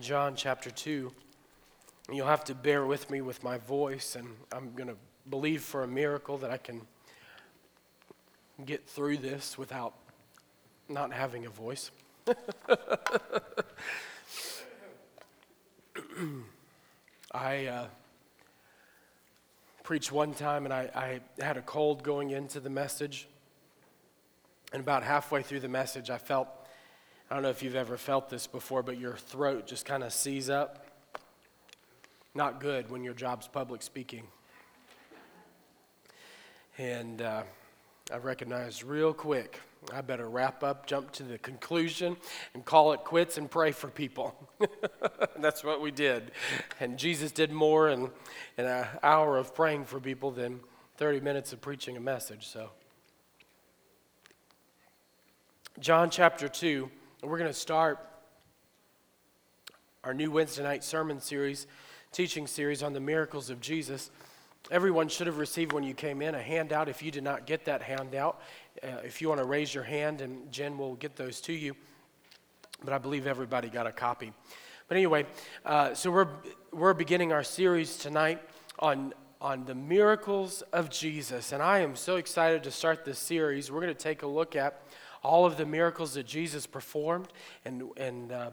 John chapter 2. And you'll have to bear with me with my voice, and I'm going to believe for a miracle that I can get through this without not having a voice. I uh, preached one time and I, I had a cold going into the message. And about halfway through the message, I felt I don't know if you've ever felt this before, but your throat just kind of seize up. Not good when your job's public speaking. And uh, I recognized real quick I better wrap up, jump to the conclusion, and call it quits and pray for people. That's what we did. And Jesus did more in, in an hour of praying for people than 30 minutes of preaching a message. So, John chapter 2, we're going to start our new Wednesday night sermon series, teaching series on the miracles of Jesus. Everyone should have received when you came in a handout. If you did not get that handout, uh, if you want to raise your hand, and Jen will get those to you. But I believe everybody got a copy. But anyway, uh, so we're, we're beginning our series tonight on, on the miracles of Jesus. And I am so excited to start this series. We're going to take a look at all of the miracles that Jesus performed and, and uh,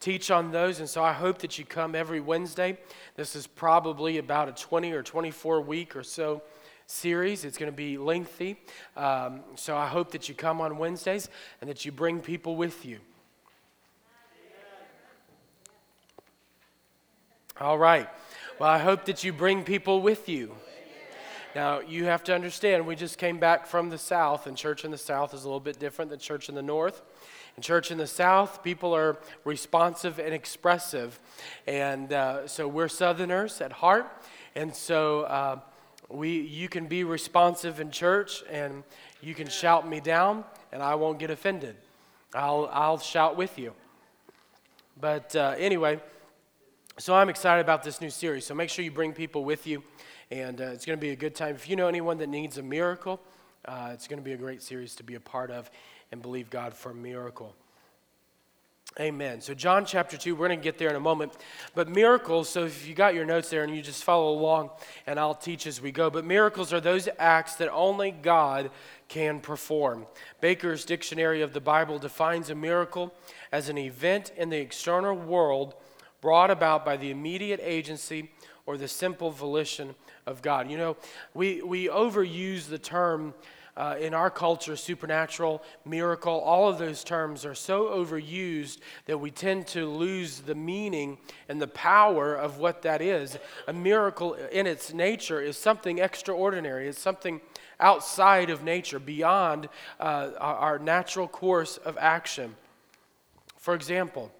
teach on those. And so I hope that you come every Wednesday. This is probably about a 20 or 24 week or so series. It's going to be lengthy. Um, so I hope that you come on Wednesdays and that you bring people with you. All right. Well, I hope that you bring people with you. Now, you have to understand, we just came back from the South, and church in the South is a little bit different than church in the North. In church in the South, people are responsive and expressive. And uh, so we're Southerners at heart. And so uh, we, you can be responsive in church and you can shout me down and I won't get offended. I'll, I'll shout with you. But uh, anyway, so I'm excited about this new series. So make sure you bring people with you and uh, it's going to be a good time. If you know anyone that needs a miracle, uh, it's going to be a great series to be a part of and believe God for a miracle. Amen. So, John chapter 2, we're going to get there in a moment. But miracles, so if you got your notes there and you just follow along, and I'll teach as we go. But miracles are those acts that only God can perform. Baker's Dictionary of the Bible defines a miracle as an event in the external world brought about by the immediate agency or the simple volition of God. You know, we, we overuse the term uh, in our culture, supernatural, miracle, all of those terms are so overused that we tend to lose the meaning and the power of what that is. A miracle in its nature is something extraordinary, it's something outside of nature, beyond uh, our natural course of action. For example,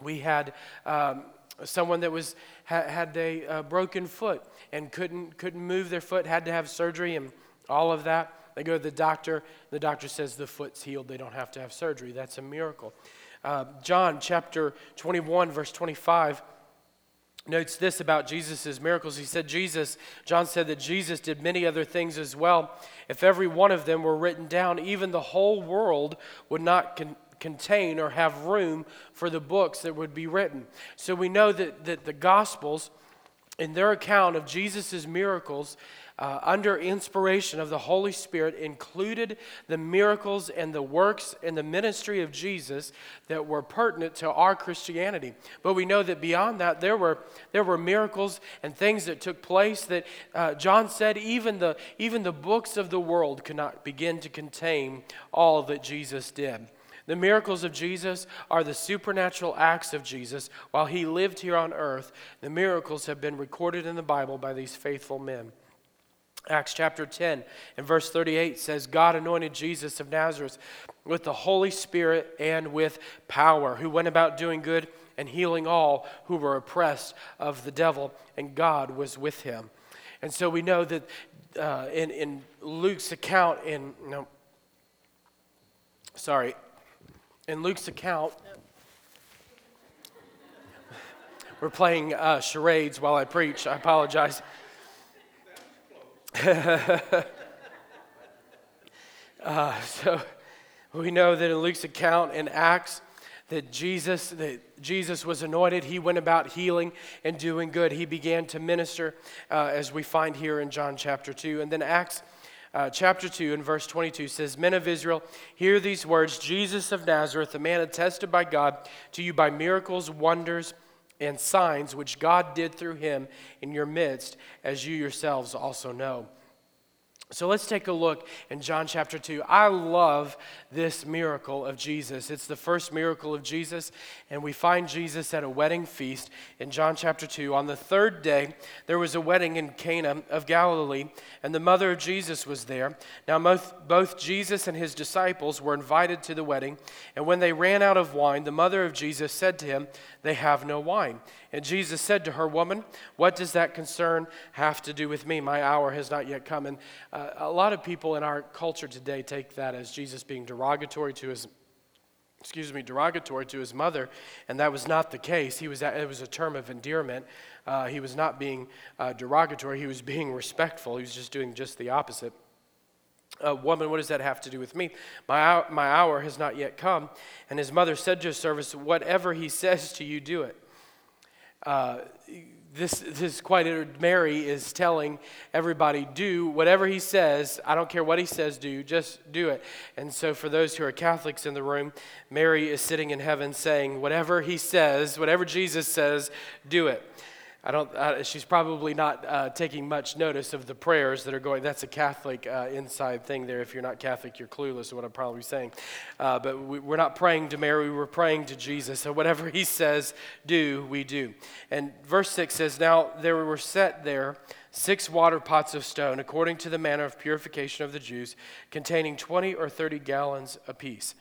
we had um, someone that was had a uh, broken foot and couldn't couldn't move their foot, had to have surgery and all of that. They go to the doctor. The doctor says the foot's healed. They don't have to have surgery. That's a miracle. Uh, John chapter 21, verse 25 notes this about Jesus' miracles. He said, Jesus, John said that Jesus did many other things as well. If every one of them were written down, even the whole world would not con- contain or have room for the books that would be written. So we know that, that the Gospels, in their account of Jesus' miracles, uh, under inspiration of the Holy Spirit, included the miracles and the works and the ministry of Jesus that were pertinent to our Christianity. But we know that beyond that, there were, there were miracles and things that took place that uh, John said even the, even the books of the world could not begin to contain all that Jesus did. The miracles of Jesus are the supernatural acts of Jesus while he lived here on earth. The miracles have been recorded in the Bible by these faithful men. Acts chapter 10 and verse 38 says, God anointed Jesus of Nazareth with the Holy Spirit and with power, who went about doing good and healing all who were oppressed of the devil, and God was with him. And so we know that uh, in, in Luke's account, in, no, sorry, in Luke's account, we're playing uh, charades while I preach. I apologize. uh, so we know that in Luke's account in Acts, that Jesus that Jesus was anointed. He went about healing and doing good. He began to minister, uh, as we find here in John chapter two, and then Acts. Uh, chapter 2 and verse 22 says, Men of Israel, hear these words Jesus of Nazareth, a man attested by God to you by miracles, wonders, and signs which God did through him in your midst, as you yourselves also know. So let's take a look in John chapter 2. I love this miracle of Jesus. It's the first miracle of Jesus, and we find Jesus at a wedding feast in John chapter 2. On the third day, there was a wedding in Cana of Galilee, and the mother of Jesus was there. Now, both, both Jesus and his disciples were invited to the wedding, and when they ran out of wine, the mother of Jesus said to him, They have no wine. And Jesus said to her, Woman, what does that concern have to do with me? My hour has not yet come. And uh, a lot of people in our culture today take that as Jesus being derogatory to his excuse me, derogatory to his mother, and that was not the case. He was, it was a term of endearment. Uh, he was not being uh, derogatory, he was being respectful. He was just doing just the opposite. Uh, woman, what does that have to do with me? My hour, my hour has not yet come. And his mother said to his servants, Whatever he says to you, do it. Uh, this, this is quite Mary is telling everybody, do whatever he says. I don't care what he says, do, just do it. And so, for those who are Catholics in the room, Mary is sitting in heaven saying, whatever he says, whatever Jesus says, do it. I don't, uh, she's probably not uh, taking much notice of the prayers that are going. That's a Catholic uh, inside thing there. If you're not Catholic, you're clueless, is what I'm probably saying. Uh, but we, we're not praying to Mary, we're praying to Jesus. So whatever he says, do, we do. And verse 6 says, Now there were set there six water pots of stone, according to the manner of purification of the Jews, containing 20 or 30 gallons apiece.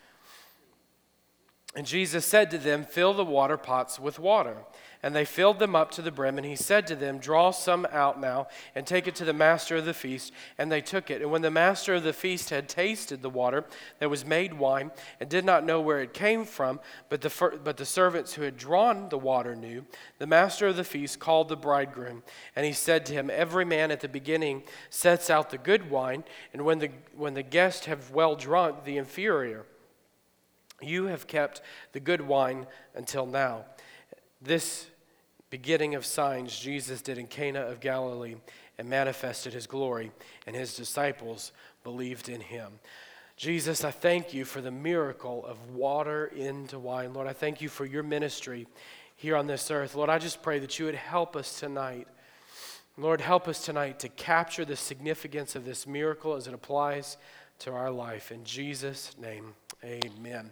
And Jesus said to them, Fill the water pots with water. And they filled them up to the brim. And he said to them, Draw some out now and take it to the master of the feast. And they took it. And when the master of the feast had tasted the water that was made wine and did not know where it came from, but the, but the servants who had drawn the water knew, the master of the feast called the bridegroom. And he said to him, Every man at the beginning sets out the good wine, and when the, when the guests have well drunk, the inferior. You have kept the good wine until now. This beginning of signs Jesus did in Cana of Galilee and manifested his glory, and his disciples believed in him. Jesus, I thank you for the miracle of water into wine. Lord, I thank you for your ministry here on this earth. Lord, I just pray that you would help us tonight. Lord, help us tonight to capture the significance of this miracle as it applies to our life. In Jesus' name, amen.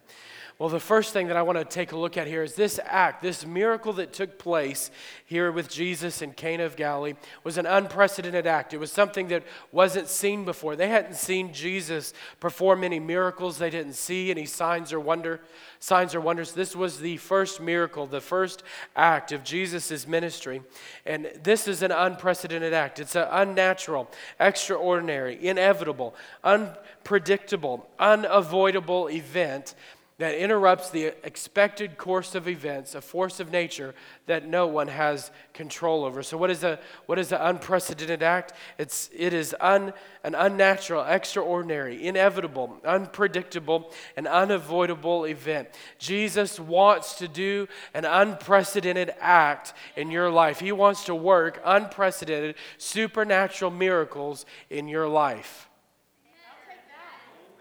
Well, the first thing that I want to take a look at here is this act, this miracle that took place here with Jesus in Cana of Galilee was an unprecedented act. It was something that wasn't seen before. They hadn't seen Jesus perform any miracles. They didn't see any signs or wonder, signs or wonders. This was the first miracle, the first act of Jesus' ministry. And this is an unprecedented act. It's an unnatural, extraordinary, inevitable, unpredictable, unavoidable event that interrupts the expected course of events, a force of nature that no one has control over. So, what is a what is an unprecedented act? It's it is un, an unnatural, extraordinary, inevitable, unpredictable, and unavoidable event. Jesus wants to do an unprecedented act in your life. He wants to work unprecedented, supernatural miracles in your life.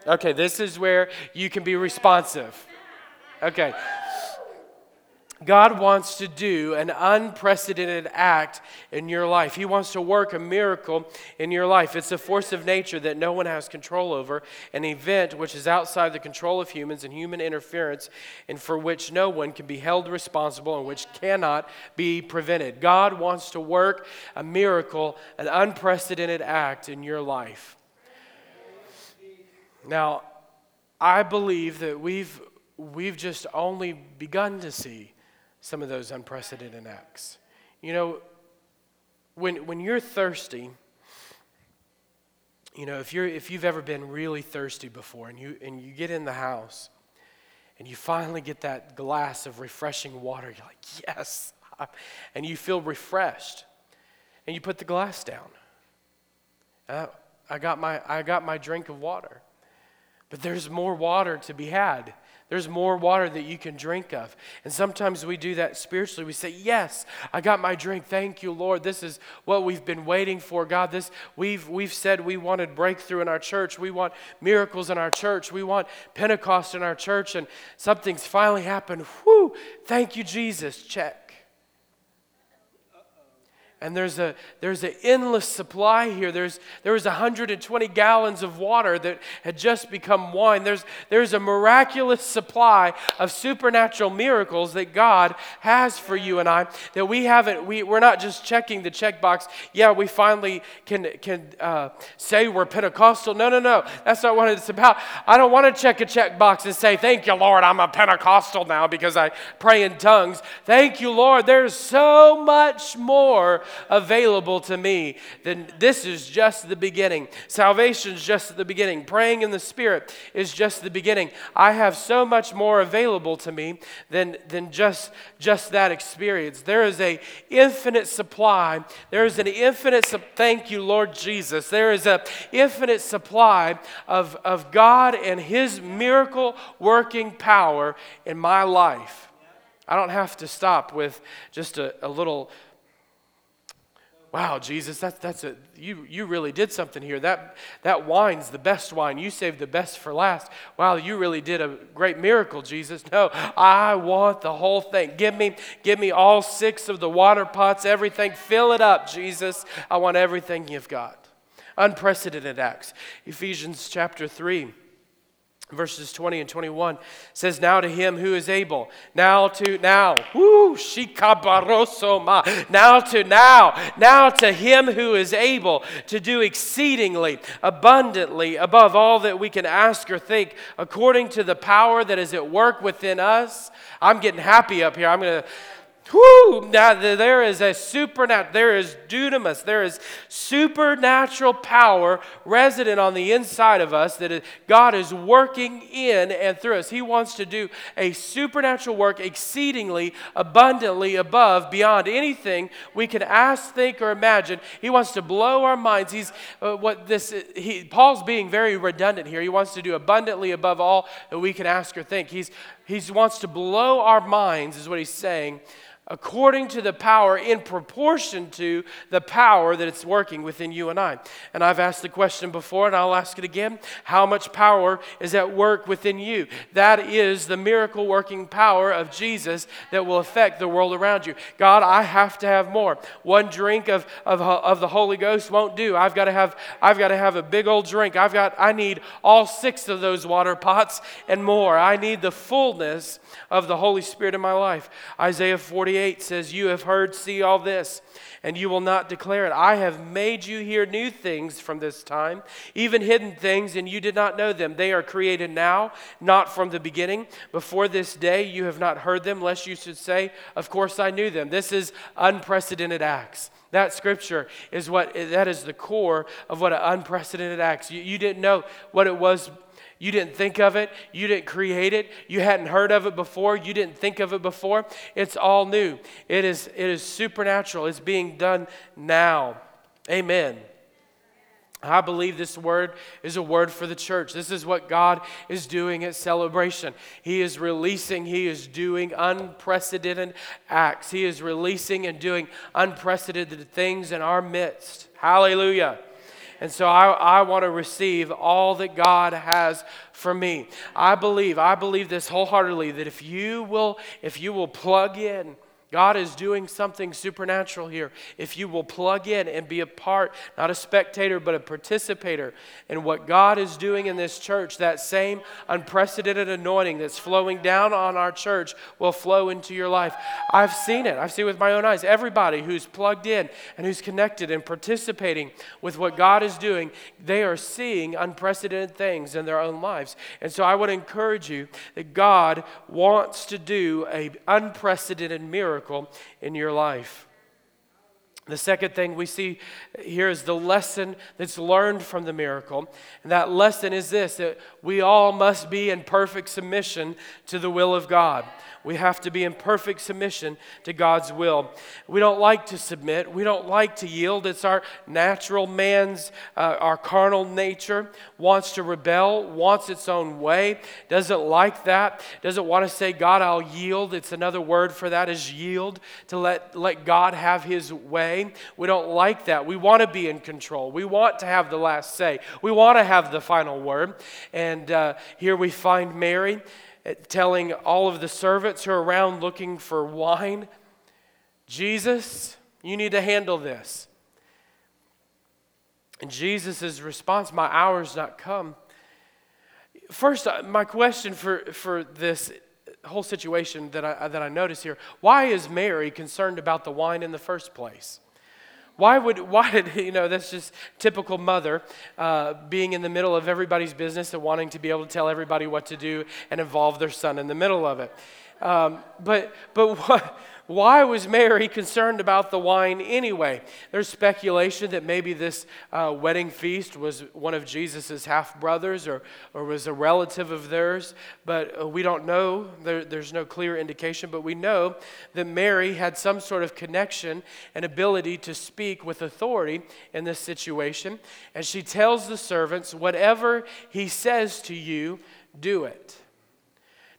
Okay, this is where you can be responsive. Okay. God wants to do an unprecedented act in your life. He wants to work a miracle in your life. It's a force of nature that no one has control over, an event which is outside the control of humans and human interference, and for which no one can be held responsible and which cannot be prevented. God wants to work a miracle, an unprecedented act in your life. Now, I believe that we've, we've just only begun to see some of those unprecedented acts. You know, when, when you're thirsty, you know, if, you're, if you've ever been really thirsty before and you, and you get in the house and you finally get that glass of refreshing water, you're like, yes, and you feel refreshed and you put the glass down. Uh, I, got my, I got my drink of water. But there's more water to be had. There's more water that you can drink of. And sometimes we do that spiritually. We say, Yes, I got my drink. Thank you, Lord. This is what we've been waiting for. God, this we've we've said we wanted breakthrough in our church. We want miracles in our church. We want Pentecost in our church. And something's finally happened. Whoo! Thank you, Jesus. Check. And there's a there's an endless supply here. There's there was 120 gallons of water that had just become wine. There's there's a miraculous supply of supernatural miracles that God has for you and I that we haven't. We we're not just checking the checkbox. Yeah, we finally can can uh, say we're Pentecostal. No, no, no. That's not what it's about. I don't want to check a checkbox and say thank you, Lord. I'm a Pentecostal now because I pray in tongues. Thank you, Lord. There's so much more available to me, then this is just the beginning. Salvation is just the beginning. Praying in the Spirit is just the beginning. I have so much more available to me than, than just, just that experience. There is a infinite supply. There is an infinite, su- thank you, Lord Jesus. There is an infinite supply of, of God and His miracle working power in my life. I don't have to stop with just a, a little wow, Jesus, that's, that's a, you, you really did something here. That, that wine's the best wine. You saved the best for last. Wow, you really did a great miracle, Jesus. No, I want the whole thing. Give me, give me all six of the water pots, everything. Fill it up, Jesus. I want everything you've got. Unprecedented acts. Ephesians chapter 3 verses 20 and 21 says now to him who is able now to now whoo shikabarosoma now to now now to him who is able to do exceedingly abundantly above all that we can ask or think according to the power that is at work within us. I'm getting happy up here. I'm going to Whoo! Now there is a supernatural, there is dunamis, there is supernatural power resident on the inside of us that God is working in and through us. He wants to do a supernatural work exceedingly abundantly above beyond anything we can ask, think, or imagine. He wants to blow our minds. He's uh, what this he, Paul's being very redundant here. He wants to do abundantly above all that we can ask or think. He's he wants to blow our minds, is what he's saying according to the power in proportion to the power that it's working within you and I. And I've asked the question before and I'll ask it again. How much power is at work within you? That is the miracle working power of Jesus that will affect the world around you. God, I have to have more. One drink of, of, of the Holy Ghost won't do. I've got to have I've got to have a big old drink. I've got I need all six of those water pots and more. I need the fullness of the Holy Spirit in my life. Isaiah 48 8 says, You have heard, see all this, and you will not declare it. I have made you hear new things from this time, even hidden things, and you did not know them. They are created now, not from the beginning. Before this day, you have not heard them, lest you should say, Of course I knew them. This is unprecedented acts. That scripture is what, that is the core of what an unprecedented acts. You, you didn't know what it was you didn't think of it. You didn't create it. You hadn't heard of it before. You didn't think of it before. It's all new. It is, it is supernatural. It's being done now. Amen. I believe this word is a word for the church. This is what God is doing at celebration. He is releasing, He is doing unprecedented acts. He is releasing and doing unprecedented things in our midst. Hallelujah. And so I, I want to receive all that God has for me. I believe, I believe this wholeheartedly that if you will, if you will plug in, God is doing something supernatural here. If you will plug in and be a part, not a spectator, but a participator in what God is doing in this church, that same unprecedented anointing that's flowing down on our church will flow into your life. I've seen it. I've seen it with my own eyes. Everybody who's plugged in and who's connected and participating with what God is doing, they are seeing unprecedented things in their own lives. And so I would encourage you that God wants to do an unprecedented miracle miracle in your life. The second thing we see here is the lesson that's learned from the miracle. And that lesson is this that we all must be in perfect submission to the will of God. We have to be in perfect submission to God's will. We don't like to submit. We don't like to yield. It's our natural man's, uh, our carnal nature wants to rebel, wants its own way, doesn't like that, doesn't want to say, God, I'll yield. It's another word for that is yield, to let, let God have his way. We don't like that. We want to be in control. We want to have the last say. We want to have the final word. And uh, here we find Mary telling all of the servants who are around looking for wine, Jesus, you need to handle this. And Jesus' response, My hour's not come. First, uh, my question for, for this whole situation that I, that I notice here why is Mary concerned about the wine in the first place? Why would, why did, you know, that's just typical mother uh, being in the middle of everybody's business and wanting to be able to tell everybody what to do and involve their son in the middle of it. Um, but, but what, why was Mary concerned about the wine anyway? There's speculation that maybe this uh, wedding feast was one of Jesus' half brothers or, or was a relative of theirs, but uh, we don't know. There, there's no clear indication, but we know that Mary had some sort of connection and ability to speak with authority in this situation. And she tells the servants, Whatever he says to you, do it.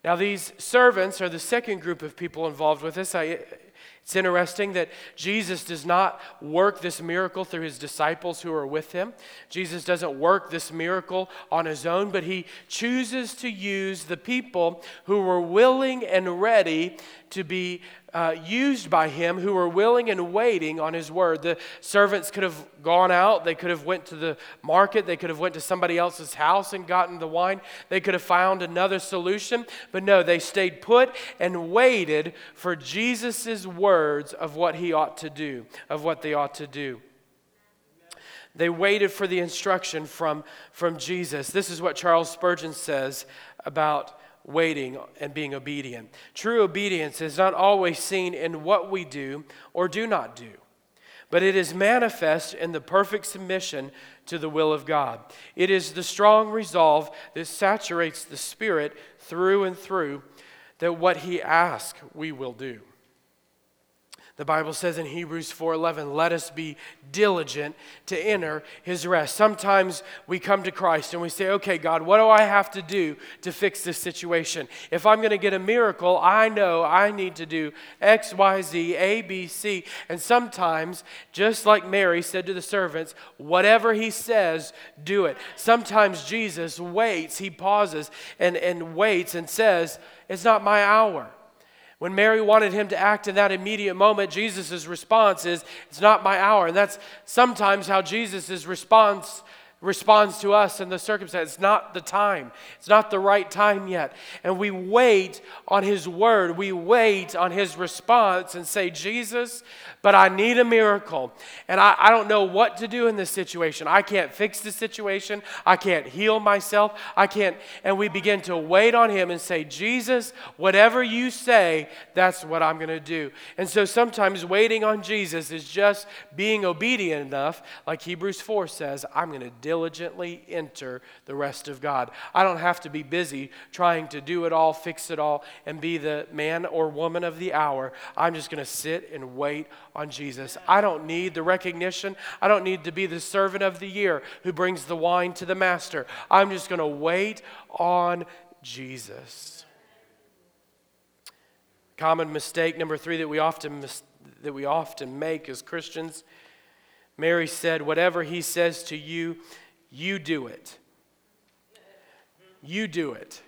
Now, these servants are the second group of people involved with this. I, it's interesting that Jesus does not work this miracle through his disciples who are with him. Jesus doesn't work this miracle on his own, but he chooses to use the people who were willing and ready to be uh, used by him who were willing and waiting on his word. The servants could have gone out. They could have went to the market. They could have went to somebody else's house and gotten the wine. They could have found another solution. But no they stayed put and waited for jesus' words of what he ought to do of what they ought to do. They waited for the instruction from, from jesus. This is what charles spurgeon says about waiting and being obedient. True obedience is not always seen in what we do or do not do, but it is manifest in the perfect submission to the will of God. It is the strong resolve that saturates the Spirit through and through that what He asks we will do. The Bible says in Hebrews 4:11, "Let us be diligent to enter his rest." Sometimes we come to Christ and we say, "Okay, God, what do I have to do to fix this situation? If I'm going to get a miracle, I know I need to do X, Y, Z, A, B, C." And sometimes, just like Mary said to the servants, "Whatever he says, do it." Sometimes Jesus waits, he pauses and, and waits and says, "It's not my hour." When Mary wanted him to act in that immediate moment, Jesus' response is, It's not my hour. And that's sometimes how Jesus' response responds to us in the circumstance. It's not the time. It's not the right time yet. And we wait on His word. We wait on His response and say, Jesus, but I need a miracle. And I, I don't know what to do in this situation. I can't fix the situation. I can't heal myself. I can't. And we begin to wait on Him and say, Jesus, whatever you say, that's what I'm going to do. And so sometimes waiting on Jesus is just being obedient enough, like Hebrews 4 says, I'm going to diligently enter the rest of God. I don't have to be busy trying to do it all, fix it all, and be the man or woman of the hour. I'm just going to sit and wait on Jesus. I don't need the recognition. I don't need to be the servant of the year who brings the wine to the master. I'm just going to wait on Jesus. Common mistake number three that we often mis- that we often make as Christians. Mary said, "Whatever he says to you, you do it. You do it."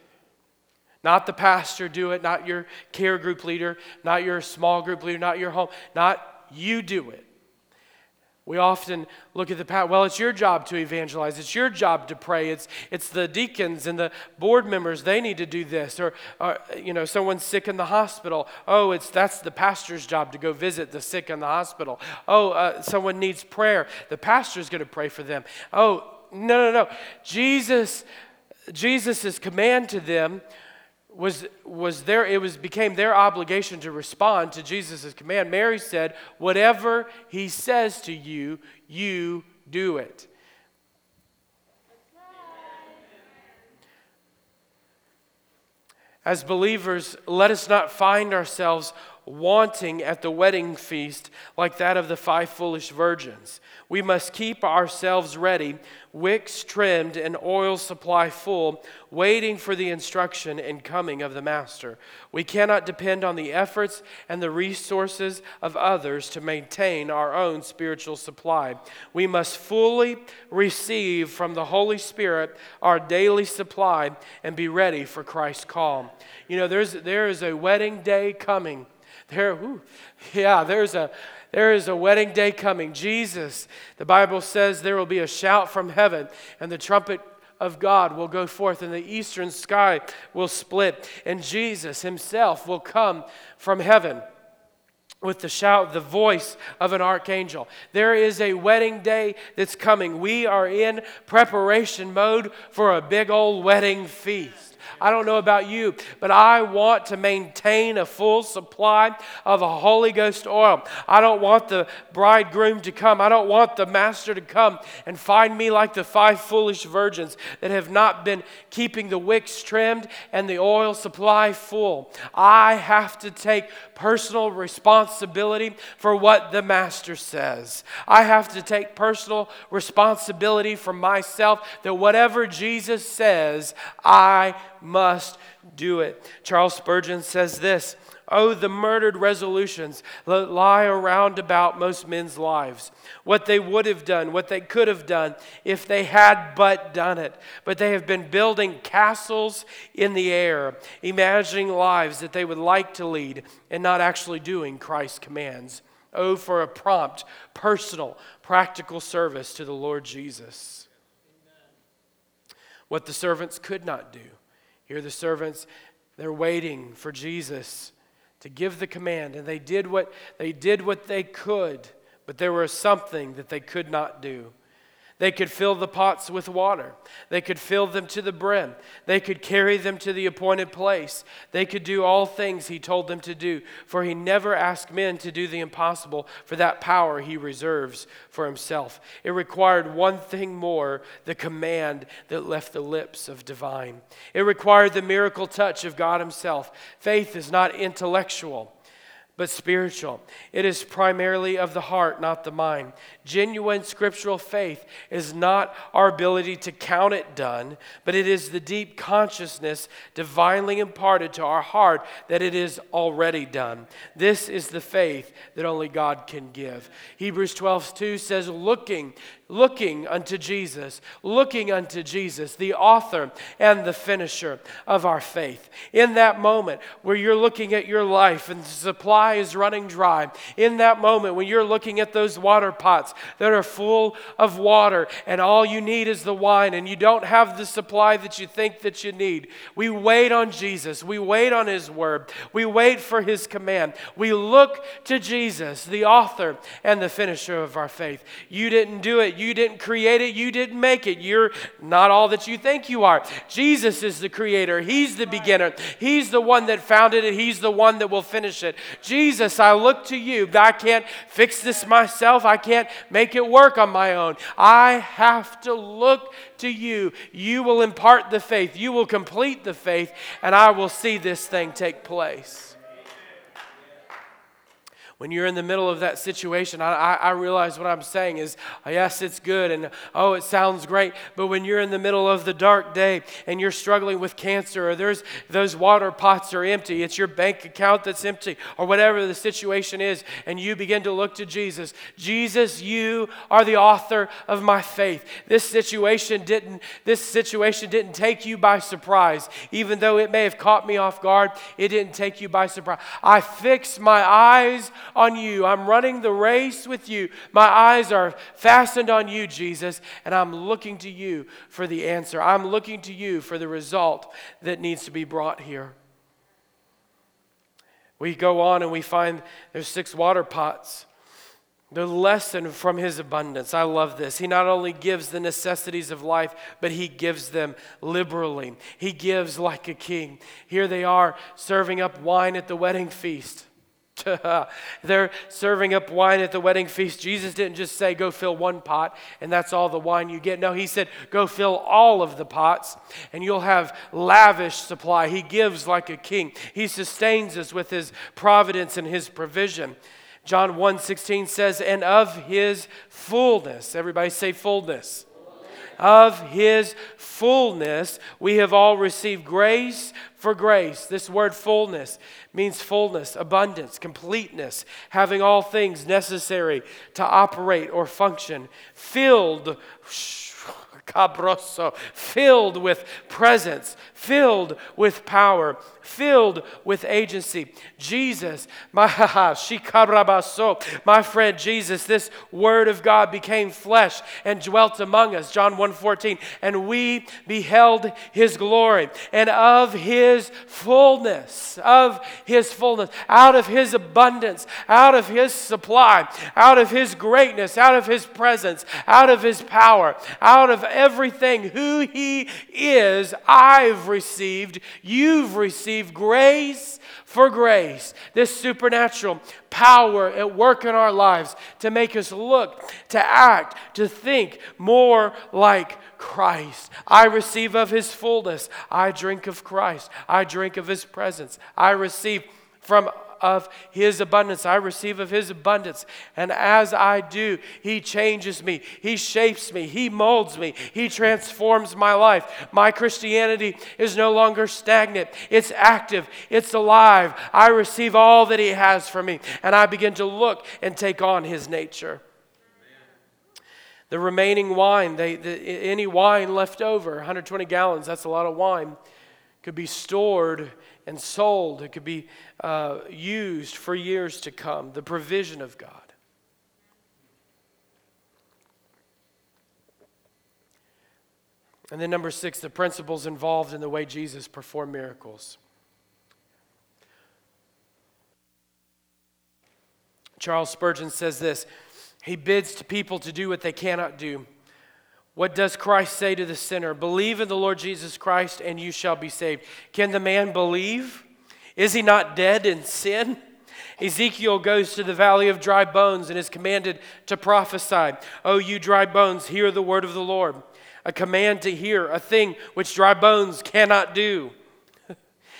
Not the pastor do it, not your care group leader, not your small group leader, not your home, not you do it. We often look at the past, well, it's your job to evangelize. It's your job to pray. It's, it's the deacons and the board members, they need to do this. Or, or, you know, someone's sick in the hospital. Oh, it's, that's the pastor's job to go visit the sick in the hospital. Oh, uh, someone needs prayer. The pastor's going to pray for them. Oh, no, no, no. Jesus, Jesus' command to them was, was there, it was, became their obligation to respond to Jesus' command. Mary said, Whatever he says to you, you do it. As believers, let us not find ourselves wanting at the wedding feast like that of the five foolish virgins. We must keep ourselves ready, wicks trimmed, and oil supply full, waiting for the instruction and coming of the Master. We cannot depend on the efforts and the resources of others to maintain our own spiritual supply. We must fully receive from the Holy Spirit our daily supply and be ready for Christ's call. You know, there's, there is a wedding day coming there, yeah, there's a there is a wedding day coming. Jesus, the Bible says there will be a shout from heaven, and the trumpet of God will go forth, and the eastern sky will split, and Jesus himself will come from heaven with the shout, the voice of an archangel. There is a wedding day that's coming. We are in preparation mode for a big old wedding feast. I don't know about you, but I want to maintain a full supply of a Holy Ghost oil. I don't want the bridegroom to come. I don't want the master to come and find me like the five foolish virgins that have not been keeping the wicks trimmed and the oil supply full. I have to take personal responsibility for what the master says. I have to take personal responsibility for myself that whatever Jesus says, I must do it. Charles Spurgeon says this Oh, the murdered resolutions that lie around about most men's lives. What they would have done, what they could have done if they had but done it. But they have been building castles in the air, imagining lives that they would like to lead and not actually doing Christ's commands. Oh, for a prompt, personal, practical service to the Lord Jesus. What the servants could not do here, the servants, they're waiting for Jesus to give the command, and they did what they did what they could, but there was something that they could not do. They could fill the pots with water. They could fill them to the brim. They could carry them to the appointed place. They could do all things he told them to do, for he never asked men to do the impossible, for that power he reserves for himself. It required one thing more the command that left the lips of divine. It required the miracle touch of God himself. Faith is not intellectual but spiritual. It is primarily of the heart, not the mind. Genuine scriptural faith is not our ability to count it done, but it is the deep consciousness divinely imparted to our heart that it is already done. This is the faith that only God can give. Hebrews 12 2 says, Looking looking unto Jesus, looking unto Jesus, the author and the finisher of our faith. In that moment where you're looking at your life and the supply is running dry, in that moment when you're looking at those water that are full of water and all you need is the wine and you don't have the supply that you think that you need, we wait on Jesus. We wait on his word. We wait for his command. We look to Jesus, the author and the finisher of our faith. You didn't do it. You didn't create it. You didn't make it. You're not all that you think you are. Jesus is the creator. He's the beginner. He's the one that founded it. He's the one that will finish it. Jesus, I look to you. I can't fix this myself. I can't make it work on my own. I have to look to you. You will impart the faith. You will complete the faith, and I will see this thing take place when you're in the middle of that situation, I, I, I, realize what I'm saying is, yes, it's good and oh, it sounds great. But when you're in the middle of the dark day and you're struggling with cancer or there's those water pots are empty, it's your bank account that's empty or whatever the situation is, and you begin to look to Jesus. Jesus, you are the author of my faith. This situation didn't, this situation didn't take you by surprise. Even though it may have caught me off guard, it didn't take you by surprise. I fix my eyes on you. I'm running the race with you. My eyes are fastened on you, Jesus, and I'm looking to you for the answer. I'm looking to you for the result that needs to be brought here. We go on and we find there's six water pots. The lesson from his abundance. I love this. He not only gives the necessities of life, but he gives them liberally. He gives like a king. Here they are serving up wine at the wedding feast. Uh, they're serving up wine at the wedding feast. Jesus didn't just say, Go fill one pot and that's all the wine you get. No, he said, Go fill all of the pots and you'll have lavish supply. He gives like a king, he sustains us with his providence and his provision. John 1 16 says, And of his fullness, everybody say fullness of his fullness, we have all received grace for grace. This word fullness means fullness, abundance, completeness, having all things necessary to operate or function, filled cabroso, filled with presence, filled with power, filled with agency. Jesus, my my friend Jesus, this word of God became flesh and dwelt among us. John 1:14, and we beheld his glory and of his fullness, of his fullness, out of his abundance, out of his supply, out of his greatness, out of his presence, out of his power, out of everything who he is, I've received, you've received grace for grace, this supernatural power at work in our lives to make us look, to act, to think more like Christ. I receive of his fullness. I drink of Christ. I drink of his presence. I receive from of His abundance. I receive of His abundance. And as I do, He changes me, He shapes me, He molds me, He transforms my life. My Christianity is no longer stagnant, it's active, it's alive. I receive all that He has for me, and I begin to look and take on His nature. The remaining wine, they, the, any wine left over, 120 gallons, that's a lot of wine, could be stored and sold. It could be uh, used for years to come. The provision of God. And then, number six, the principles involved in the way Jesus performed miracles. Charles Spurgeon says this He bids to people to do what they cannot do. What does Christ say to the sinner? Believe in the Lord Jesus Christ and you shall be saved. Can the man believe? Is he not dead in sin? Ezekiel goes to the valley of dry bones and is commanded to prophesy. Oh, you dry bones, hear the word of the Lord. A command to hear, a thing which dry bones cannot do.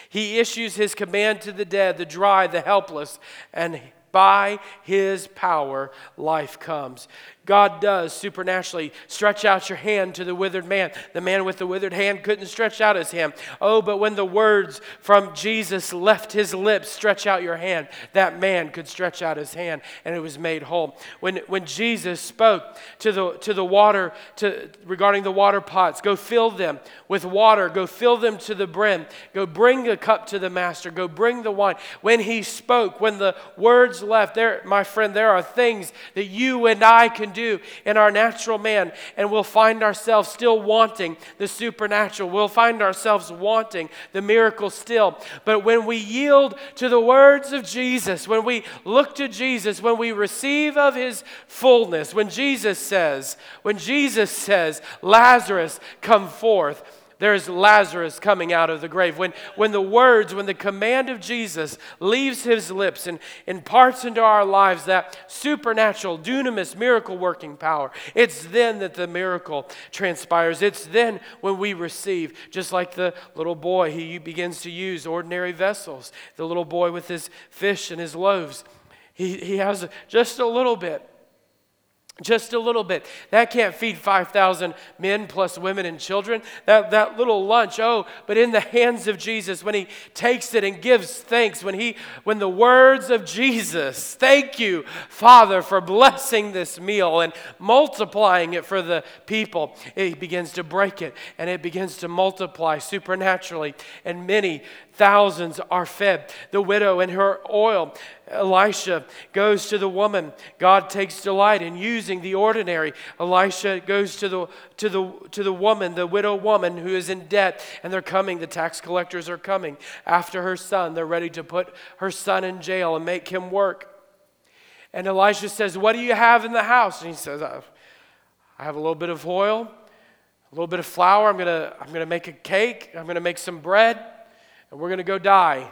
he issues his command to the dead, the dry, the helpless, and by his power, life comes. God does supernaturally stretch out your hand to the withered man. The man with the withered hand couldn't stretch out his hand. Oh, but when the words from Jesus left his lips, stretch out your hand, that man could stretch out his hand and it was made whole. When, when Jesus spoke to the, to the water, to, regarding the water pots, go fill them with water, go fill them to the brim, go bring a cup to the master, go bring the wine. When he spoke, when the words left, there, my friend, there are things that you and I can do in our natural man, and we'll find ourselves still wanting the supernatural. We'll find ourselves wanting the miracle still. But when we yield to the words of Jesus, when we look to Jesus, when we receive of his fullness, when Jesus says, when Jesus says, Lazarus, come forth there's Lazarus coming out of the grave. When, when the words, when the command of Jesus leaves his lips and imparts into our lives that supernatural, dunamis, miracle working power, it's then that the miracle transpires. It's then when we receive, just like the little boy, he begins to use ordinary vessels. The little boy with his fish and his loaves, he, he has just a little bit. Just a little bit. That can't feed 5,000 men plus women and children. That, that little lunch, oh, but in the hands of Jesus, when he takes it and gives thanks, when, he, when the words of Jesus, thank you, Father, for blessing this meal and multiplying it for the people, he begins to break it and it begins to multiply supernaturally. And many thousands are fed. The widow and her oil. Elisha goes to the woman. God takes delight in using the ordinary. Elisha goes to the, to the, to the woman, the widow woman who is in debt, and they're coming. The tax collectors are coming after her son. They're ready to put her son in jail and make him work. And Elisha says, What do you have in the house? And he says, I have a little bit of oil, a little bit of flour. I'm going to I'm going to make a cake. I'm going to make some bread, and we're going to go die.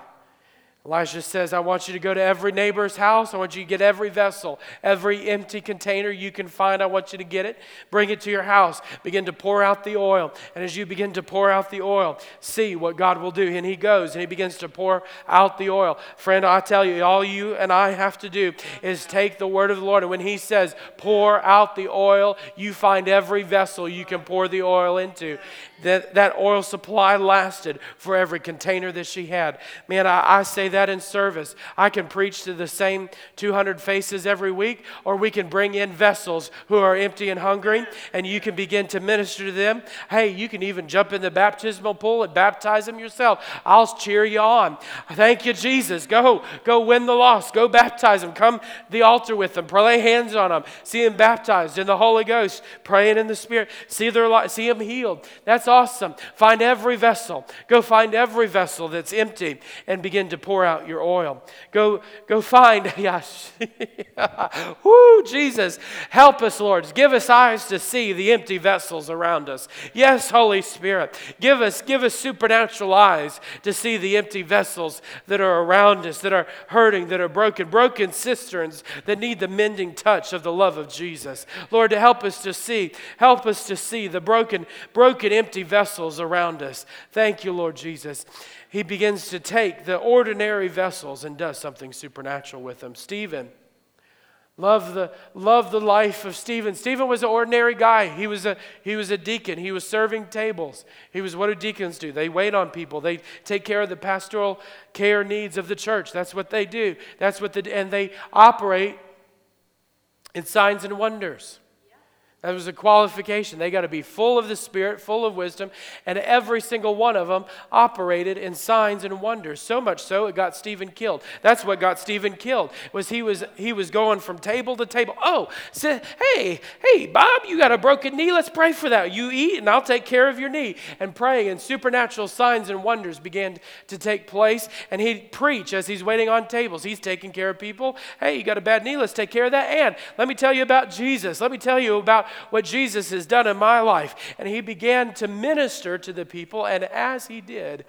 Elijah says, I want you to go to every neighbor's house. I want you to get every vessel, every empty container you can find. I want you to get it. Bring it to your house. Begin to pour out the oil. And as you begin to pour out the oil, see what God will do. And he goes and he begins to pour out the oil. Friend, I tell you, all you and I have to do is take the word of the Lord. And when he says, pour out the oil, you find every vessel you can pour the oil into that, that oil supply lasted for every container that she had. Man, I, I say that in service. I can preach to the same 200 faces every week, or we can bring in vessels who are empty and hungry, and you can begin to minister to them. Hey, you can even jump in the baptismal pool and baptize them yourself. I'll cheer you on. Thank you, Jesus. Go, go win the lost. Go baptize them. Come the altar with them. Lay hands on them. See them baptized in the Holy Ghost, praying in the Spirit. See their see them healed. That's awesome. Find every vessel. Go find every vessel that's empty and begin to pour out your oil. Go, go find, yes. Woo, Jesus. Help us, Lord. Give us eyes to see the empty vessels around us. Yes, Holy Spirit. Give us, give us supernatural eyes to see the empty vessels that are around us, that are hurting, that are broken, broken cisterns that need the mending touch of the love of Jesus. Lord, to help us to see, help us to see the broken, broken, empty vessels around us. Thank you, Lord Jesus. He begins to take the ordinary vessels and does something supernatural with them. Stephen. Love the, love the life of Stephen. Stephen was an ordinary guy. He was, a, he was a deacon. He was serving tables. He was what do deacons do? They wait on people. They take care of the pastoral care needs of the church. That's what they do. That's what the, and they operate in signs and wonders. That was a qualification. They got to be full of the Spirit, full of wisdom, and every single one of them operated in signs and wonders. So much so it got Stephen killed. That's what got Stephen killed. Was he was he was going from table to table. Oh, say, hey, hey, Bob, you got a broken knee. Let's pray for that. You eat, and I'll take care of your knee. And praying and supernatural signs and wonders began to take place. And he'd preach as he's waiting on tables. He's taking care of people. Hey, you got a bad knee. Let's take care of that. And let me tell you about Jesus. Let me tell you about what Jesus has done in my life. And he began to minister to the people, and as he did,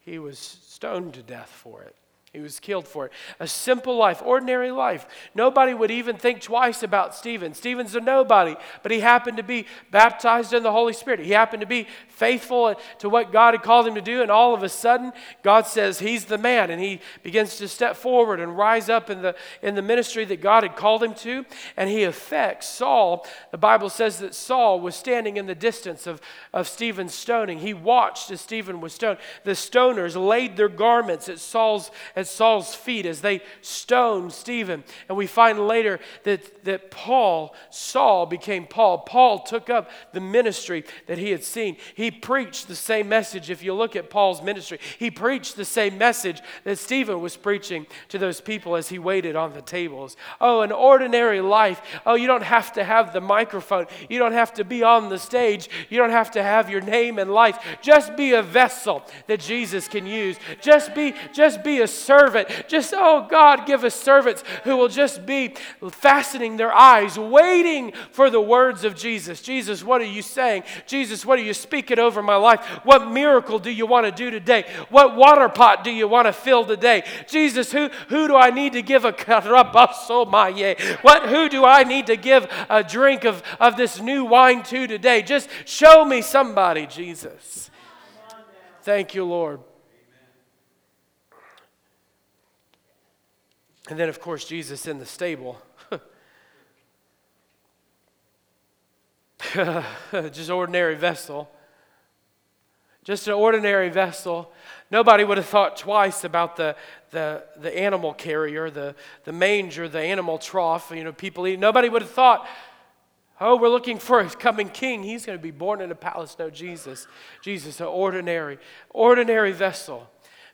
he was stoned to death for it. He was killed for it. A simple life, ordinary life. Nobody would even think twice about Stephen. Stephen's a nobody, but he happened to be baptized in the Holy Spirit. He happened to be faithful to what God had called him to do, and all of a sudden, God says he's the man, and he begins to step forward and rise up in the, in the ministry that God had called him to, and he affects Saul. The Bible says that Saul was standing in the distance of, of Stephen's stoning. He watched as Stephen was stoned. The stoners laid their garments at Saul's at Saul's feet as they stoned Stephen. And we find later that, that Paul, Saul became Paul. Paul took up the ministry that he had seen. He preached the same message. If you look at Paul's ministry, he preached the same message that Stephen was preaching to those people as he waited on the tables. Oh, an ordinary life. Oh, you don't have to have the microphone. You don't have to be on the stage. You don't have to have your name and life. Just be a vessel that Jesus can use. Just be, just be a servant. Just, oh God, give us servants who will just be fastening their eyes, waiting for the words of Jesus. Jesus, what are you saying? Jesus, what are you speaking over my life? What miracle do you want to do today? What water pot do you want to fill today? Jesus, who, who do I need to give a what who do I need to give a drink of, of this new wine to today? Just show me somebody, Jesus. Thank you, Lord. And then, of course, Jesus in the stable. Just ordinary vessel. Just an ordinary vessel. Nobody would have thought twice about the, the, the animal carrier, the, the manger, the animal trough. You know, people eat. Nobody would have thought, oh, we're looking for a coming king. He's going to be born in a palace. No, Jesus. Jesus, an ordinary, ordinary vessel,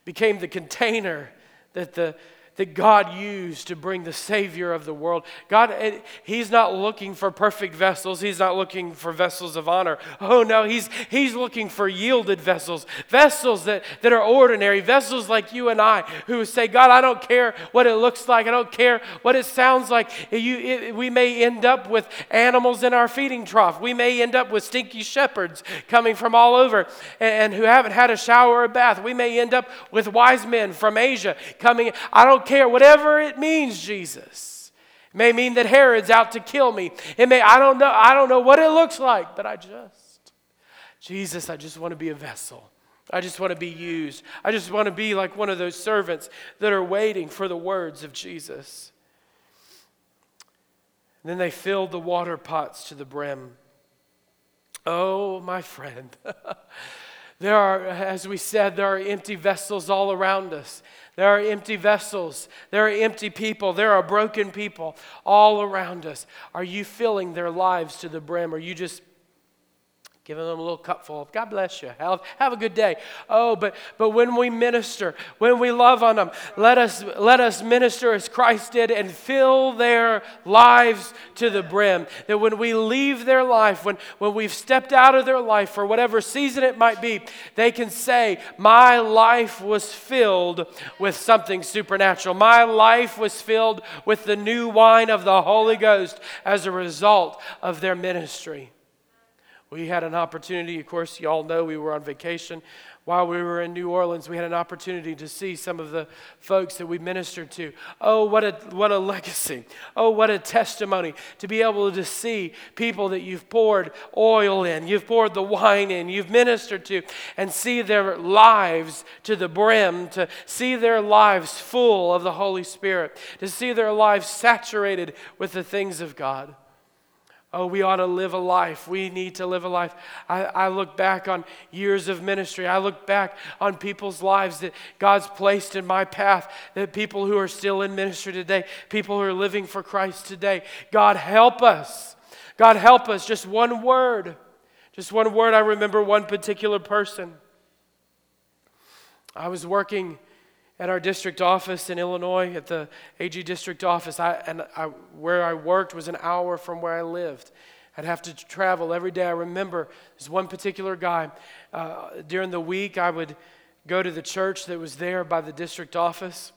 became the container that the that God used to bring the Savior of the world. God, eh, He's not looking for perfect vessels. He's not looking for vessels of honor. Oh no, He's He's looking for yielded vessels, vessels that, that are ordinary, vessels like you and I, who say, God, I don't care what it looks like, I don't care what it sounds like. You, it, we may end up with animals in our feeding trough. We may end up with stinky shepherds coming from all over and, and who haven't had a shower or a bath. We may end up with wise men from Asia coming. I don't care, whatever it means, Jesus. It may mean that Herod's out to kill me. It may, I don't know, I don't know what it looks like, but I just, Jesus, I just want to be a vessel. I just want to be used. I just want to be like one of those servants that are waiting for the words of Jesus. And then they filled the water pots to the brim. Oh, my friend. there are, as we said, there are empty vessels all around us. There are empty vessels. There are empty people. There are broken people all around us. Are you filling their lives to the brim? Are you just giving them a little cupful. Of God bless you. Have, have a good day. Oh, but but when we minister, when we love on them, let us let us minister as Christ did and fill their lives to the brim. That when we leave their life, when when we've stepped out of their life for whatever season it might be, they can say, "My life was filled with something supernatural. My life was filled with the new wine of the Holy Ghost as a result of their ministry." We had an opportunity, of course, you all know we were on vacation. While we were in New Orleans, we had an opportunity to see some of the folks that we ministered to. Oh, what a, what a legacy. Oh, what a testimony to be able to see people that you've poured oil in, you've poured the wine in, you've ministered to, and see their lives to the brim, to see their lives full of the Holy Spirit, to see their lives saturated with the things of God. Oh, we ought to live a life. We need to live a life. I, I, look back on years of ministry. I look back on people's lives that God's placed in my path, that people who are still in ministry today, people who are living for Christ today. God, help us. God, help us. Just one word. Just one word. I remember one particular person. I was working at our district office in Illinois, at the AG district office. I, and I, where I worked was an hour from where I lived. I'd have to travel every day. I remember this one particular guy. Uh, during the week, I would go to the church that was there by the district office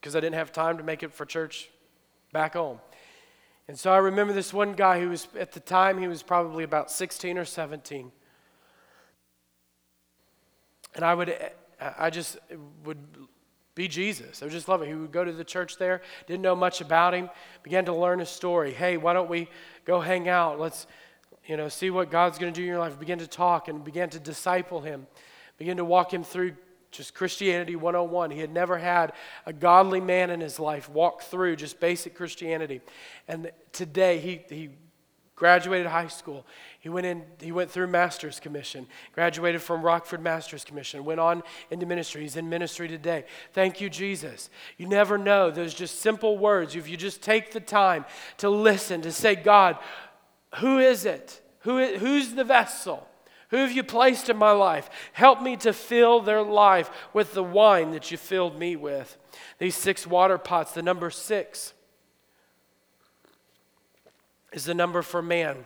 because I didn't have time to make it for church back home. And so I remember this one guy who was, at the time, he was probably about 16 or 17. And I would, I just would be Jesus. I just love it. He would go to the church there, didn't know much about him, began to learn his story. Hey, why don't we go hang out? Let's, you know, see what God's going to do in your life. Begin to talk and began to disciple him, begin to walk him through just Christianity 101. He had never had a godly man in his life walk through just basic Christianity. And today he, he graduated high school. He went in, he went through master's commission, graduated from Rockford Master's Commission, went on into ministry. He's in ministry today. Thank you, Jesus. You never know. Those just simple words. If you just take the time to listen, to say, God, who is it? Who, who's the vessel? Who have you placed in my life? Help me to fill their life with the wine that you filled me with. These six water pots, the number six is the number for man.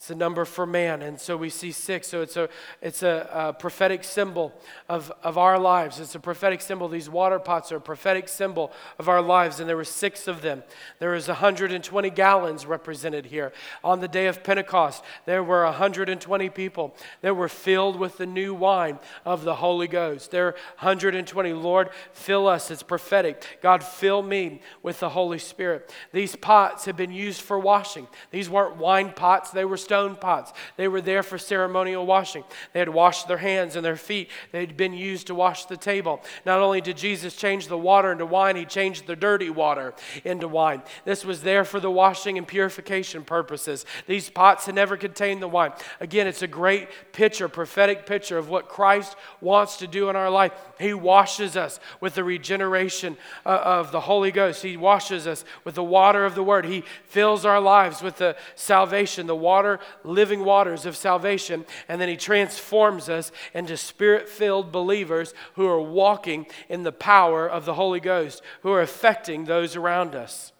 It's a number for man. And so we see six. So it's a, it's a, a, prophetic symbol of, of our lives. It's a prophetic symbol. These water pots are a prophetic symbol of our lives. And there were six of them. There was 120 gallons represented here. On the day of Pentecost, there were 120 people that were filled with the new wine of the Holy Ghost. There are 120. Lord, fill us. It's prophetic. God, fill me with the Holy Spirit. These pots have been used for washing. These weren't wine pots, they were stone pots. They were there for ceremonial washing. They had washed their hands and their feet. They had been used to wash the table. Not only did Jesus change the water into wine, he changed the dirty water into wine. This was there for the washing and purification purposes. These pots had never contained the wine. Again, it's a great picture, prophetic picture of what Christ wants to do in our life. He washes us with the regeneration uh, of the Holy Ghost. He washes us with the water of the Word. He fills our lives with the salvation, the water living waters of salvation, and then He transforms us into spirit filled believers who are walking in the power of the Holy Ghost, who are affecting those around us.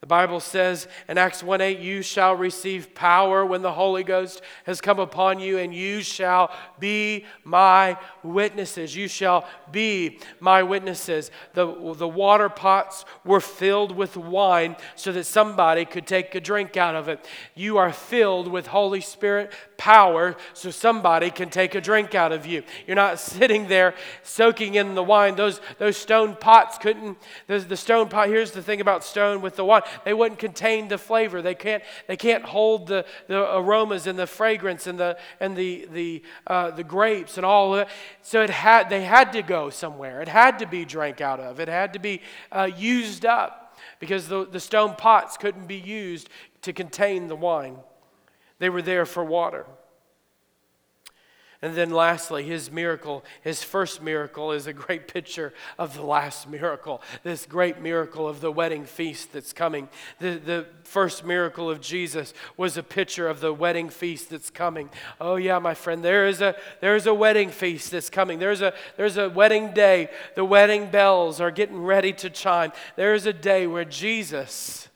The Bible says in Acts 1 8, you shall receive power when the Holy Ghost has come upon you, and you shall be my witnesses. You shall be my witnesses. The, the water pots were filled with wine so that somebody could take a drink out of it. You are filled with Holy Spirit power so somebody can take a drink out of you. You're not sitting there soaking in the wine. Those, those stone pots couldn't, the, the stone pot, here's the thing about stone with the wine they wouldn't contain the flavor. They can't, they can't hold the, the aromas and the fragrance and the, and the, the, uh, the grapes and all of it. So it had, they had to go somewhere. It had to be drank out of. It had to be uh, used up because the, the stone pots couldn't be used to contain the wine. They were there for water. And then lastly, his miracle, his first miracle, is a great picture of the last miracle, this great miracle of the wedding feast that's coming. The, the first miracle of Jesus was a picture of the wedding feast that's coming. Oh, yeah, my friend, there is a, there is a wedding feast that's coming. There's a, there's a wedding day. The wedding bells are getting ready to chime. There is a day where Jesus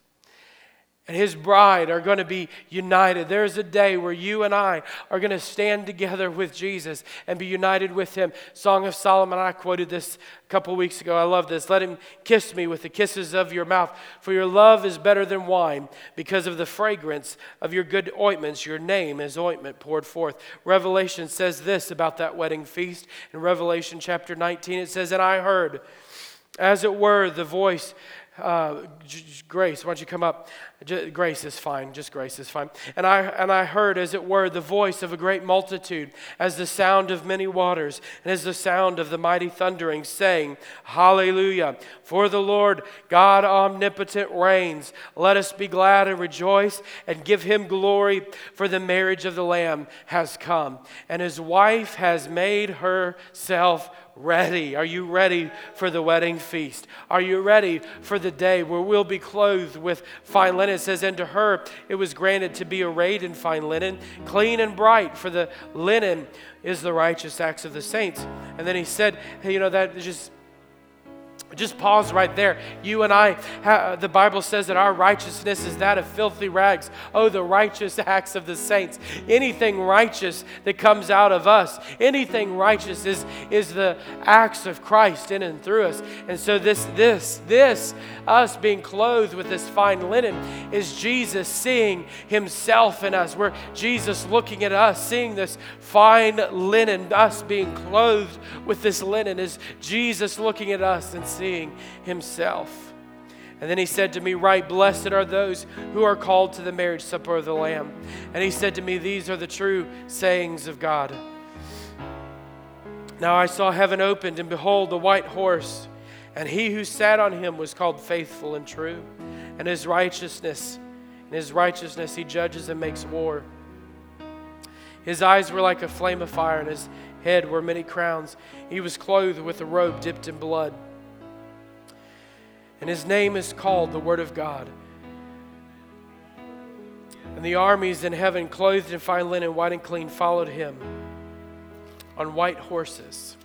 and his bride are going to be united. There's a day where you and I are going to stand together with Jesus and be united with him. Song of Solomon, I quoted this a couple weeks ago. I love this. Let him kiss me with the kisses of your mouth, for your love is better than wine. Because of the fragrance of your good ointments, your name is ointment poured forth. Revelation says this about that wedding feast. In Revelation chapter 19, it says, And I heard, as it were, the voice uh, Grace, why don't you come up? Grace is fine. Just Grace is fine. And I, and I heard, as it were, the voice of a great multitude, as the sound of many waters, and as the sound of the mighty thundering, saying, Hallelujah. For the Lord God omnipotent reigns. Let us be glad and rejoice and give him glory, for the marriage of the Lamb has come, and his wife has made herself ready? Are you ready for the wedding feast? Are you ready for the day where we'll be clothed with fine linen? It says, And to her it was granted to be arrayed in fine linen, clean and bright, for the linen is the righteous acts of the saints. And then he said, hey, You know, that just just pause right there. You and I, the Bible says that our righteousness is that of filthy rags. Oh, the righteous acts of the saints. Anything righteous that comes out of us, anything righteous is, is the acts of Christ in and through us. And so, this, this, this, us being clothed with this fine linen, is Jesus seeing Himself in us. We're Jesus looking at us, seeing this fine linen, us being clothed with this linen, is Jesus looking at us and seeing seeing himself. And then he said to me, Right, blessed are those who are called to the marriage supper of the Lamb. And he said to me, These are the true sayings of God. Now I saw heaven opened, and behold, the white horse, and he who sat on him was called faithful and true. And his righteousness, in his righteousness he judges and makes war. His eyes were like a flame of fire, and his head were many crowns. He was clothed with a robe dipped in blood and his name is called the Word of God. And the armies in heaven, clothed in fine linen, white and clean, followed him on white horses.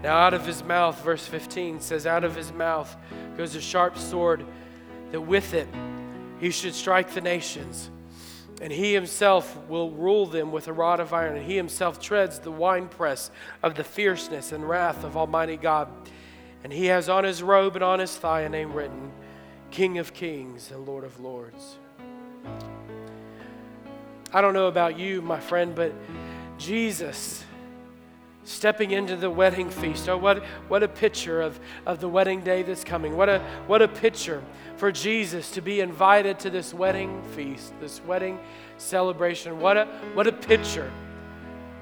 Now, out of his mouth, verse 15 says, Out of his mouth goes a sharp sword, that with it he should strike the nations and he himself will rule them with a rod of iron, and he himself treads the winepress of the fierceness and wrath of Almighty God. And he has on his robe and on his thigh a name written King of Kings and Lord of Lords. I don't know about you, my friend, but Jesus stepping into the wedding feast. Oh, what, what a picture of, of the wedding day that's coming. What a, what a picture for Jesus to be invited to this wedding feast, this wedding celebration. What a, what a picture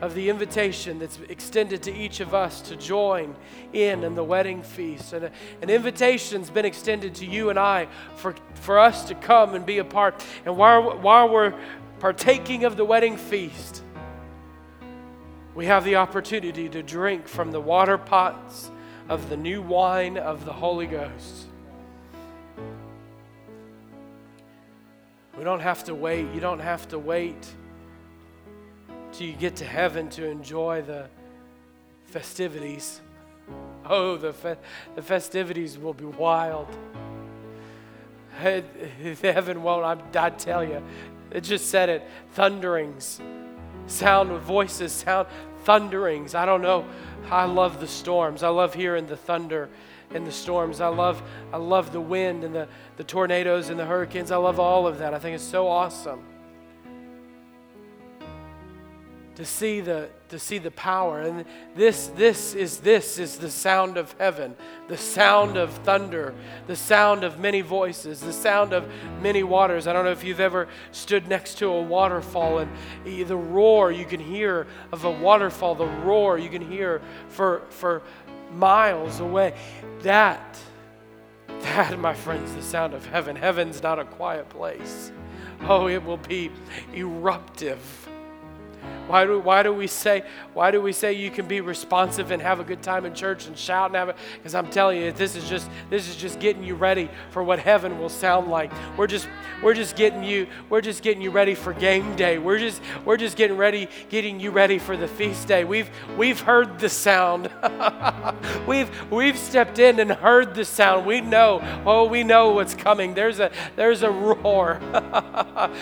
of the invitation that's extended to each of us to join in in the wedding feast. And an invitation's been extended to you and I for, for us to come and be a part. And while, while we're partaking of the wedding feast, we have the opportunity to drink from the water pots of the new wine of the Holy Ghost. We don't have to wait. You don't have to wait till you get to heaven to enjoy the festivities. Oh, the, fe- the festivities will be wild. Heaven won't, I, I tell you. It just said it thunderings, sound of voices, sound, thunderings. I don't know. I love the storms. I love hearing the thunder and the storms. I love, I love the wind and the, the tornadoes and the hurricanes. I love all of that. I think it's so awesome to see the to see the power. And this this is this is the sound of heaven the sound of thunder the sound of many voices the sound of many waters. I don't know if you've ever stood next to a waterfall and the roar you can hear of a waterfall the roar you can hear for for miles away. That that my friends the sound of heaven. Heaven's not a quiet place. Oh it will be eruptive why do, why do we say why do we say you can be responsive and have a good time in church and shout and have it? Because I'm telling you, this is just this is just getting you ready for what heaven will sound like. We're just we're just getting you we're just getting you ready for game day. We're just we're just getting ready getting you ready for the feast day. We've we've heard the sound. we've we've stepped in and heard the sound. We know oh we know what's coming. There's a there's a roar.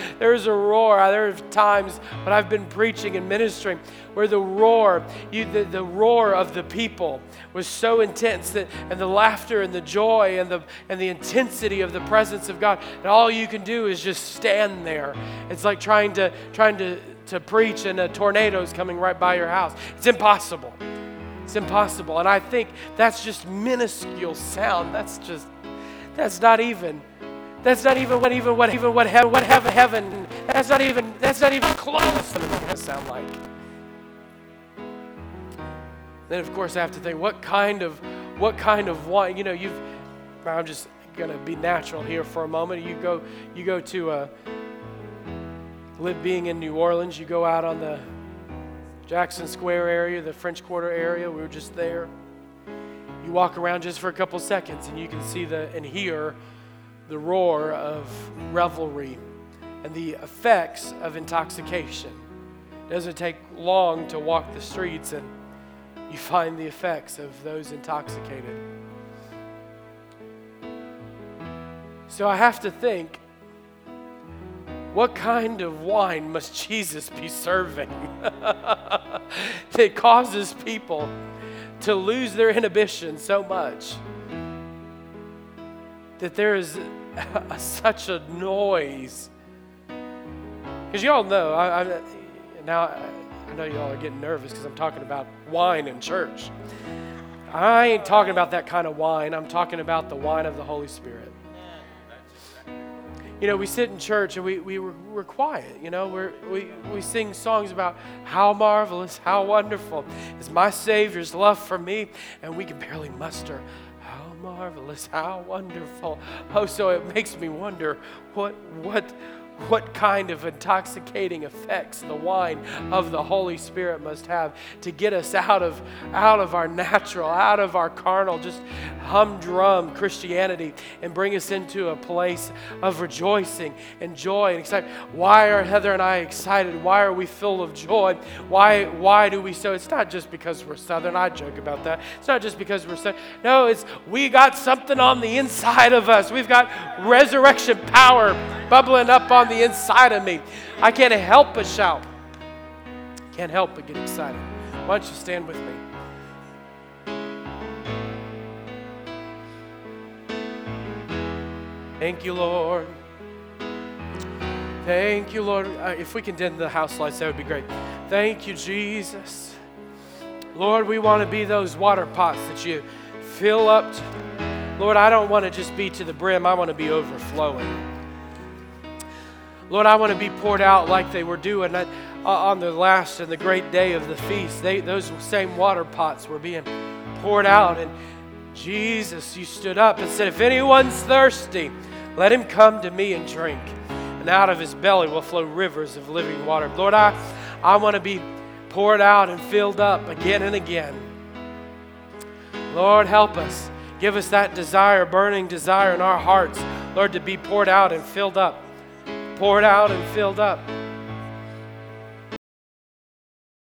there's a roar. There are times when I've been preaching preaching and ministering where the roar, you, the, the roar of the people was so intense that, and the laughter and the joy and the, and the intensity of the presence of God, and all you can do is just stand there. It's like trying to, trying to, to preach and a tornado is coming right by your house. It's impossible. It's impossible. And I think that's just minuscule sound. That's just, that's not even that's not even what even what even what heaven what heaven heaven. That's not even that's not even close to what sound like. Then of course I have to think what kind of what kind of wine. You know, you've I'm just gonna be natural here for a moment. You go you go to uh, live being in New Orleans, you go out on the Jackson Square area, the French Quarter area. We were just there. You walk around just for a couple seconds and you can see the and hear the roar of revelry and the effects of intoxication. It doesn't take long to walk the streets and you find the effects of those intoxicated. So I have to think what kind of wine must Jesus be serving that causes people to lose their inhibition so much that there is such a noise. Because you all know, I, I, now I know you all are getting nervous because I'm talking about wine in church. I ain't talking about that kind of wine. I'm talking about the wine of the Holy Spirit. You know, we sit in church and we, we, we're quiet. You know, we're, we, we sing songs about how marvelous, how wonderful is my Savior's love for me, and we can barely muster marvelous, how wonderful. Oh, so it makes me wonder what, what, what kind of intoxicating effects the wine of the Holy Spirit must have to get us out of, out of our natural, out of our carnal, just humdrum Christianity and bring us into a place of rejoicing and joy and excitement. Why are Heather and I excited? Why are we full of joy? Why, why do we so? It's not just because we're Southern. I joke about that. It's not just because we're Southern. No, it's we got something on the inside of us. We've got resurrection power bubbling up on the inside of me. I can't help but shout. Can't help but get excited. Why don't you stand with me? Thank you, Lord. Thank you, Lord. Uh, if we can dim the house lights, that would be great. Thank you, Jesus. Lord, we want to be those water pots that you fill up. Lord, I don't want to just be to the brim, I want to be overflowing. Lord, I want to be poured out like they were doing uh, on the last and the great day of the feast. They, those same water pots were being poured out. And Jesus, you stood up and said, If anyone's thirsty, let him come to me and drink. And out of his belly will flow rivers of living water. Lord, I, I want to be poured out and filled up again and again. Lord, help us. Give us that desire, burning desire in our hearts, Lord, to be poured out and filled up. Poured out and filled up.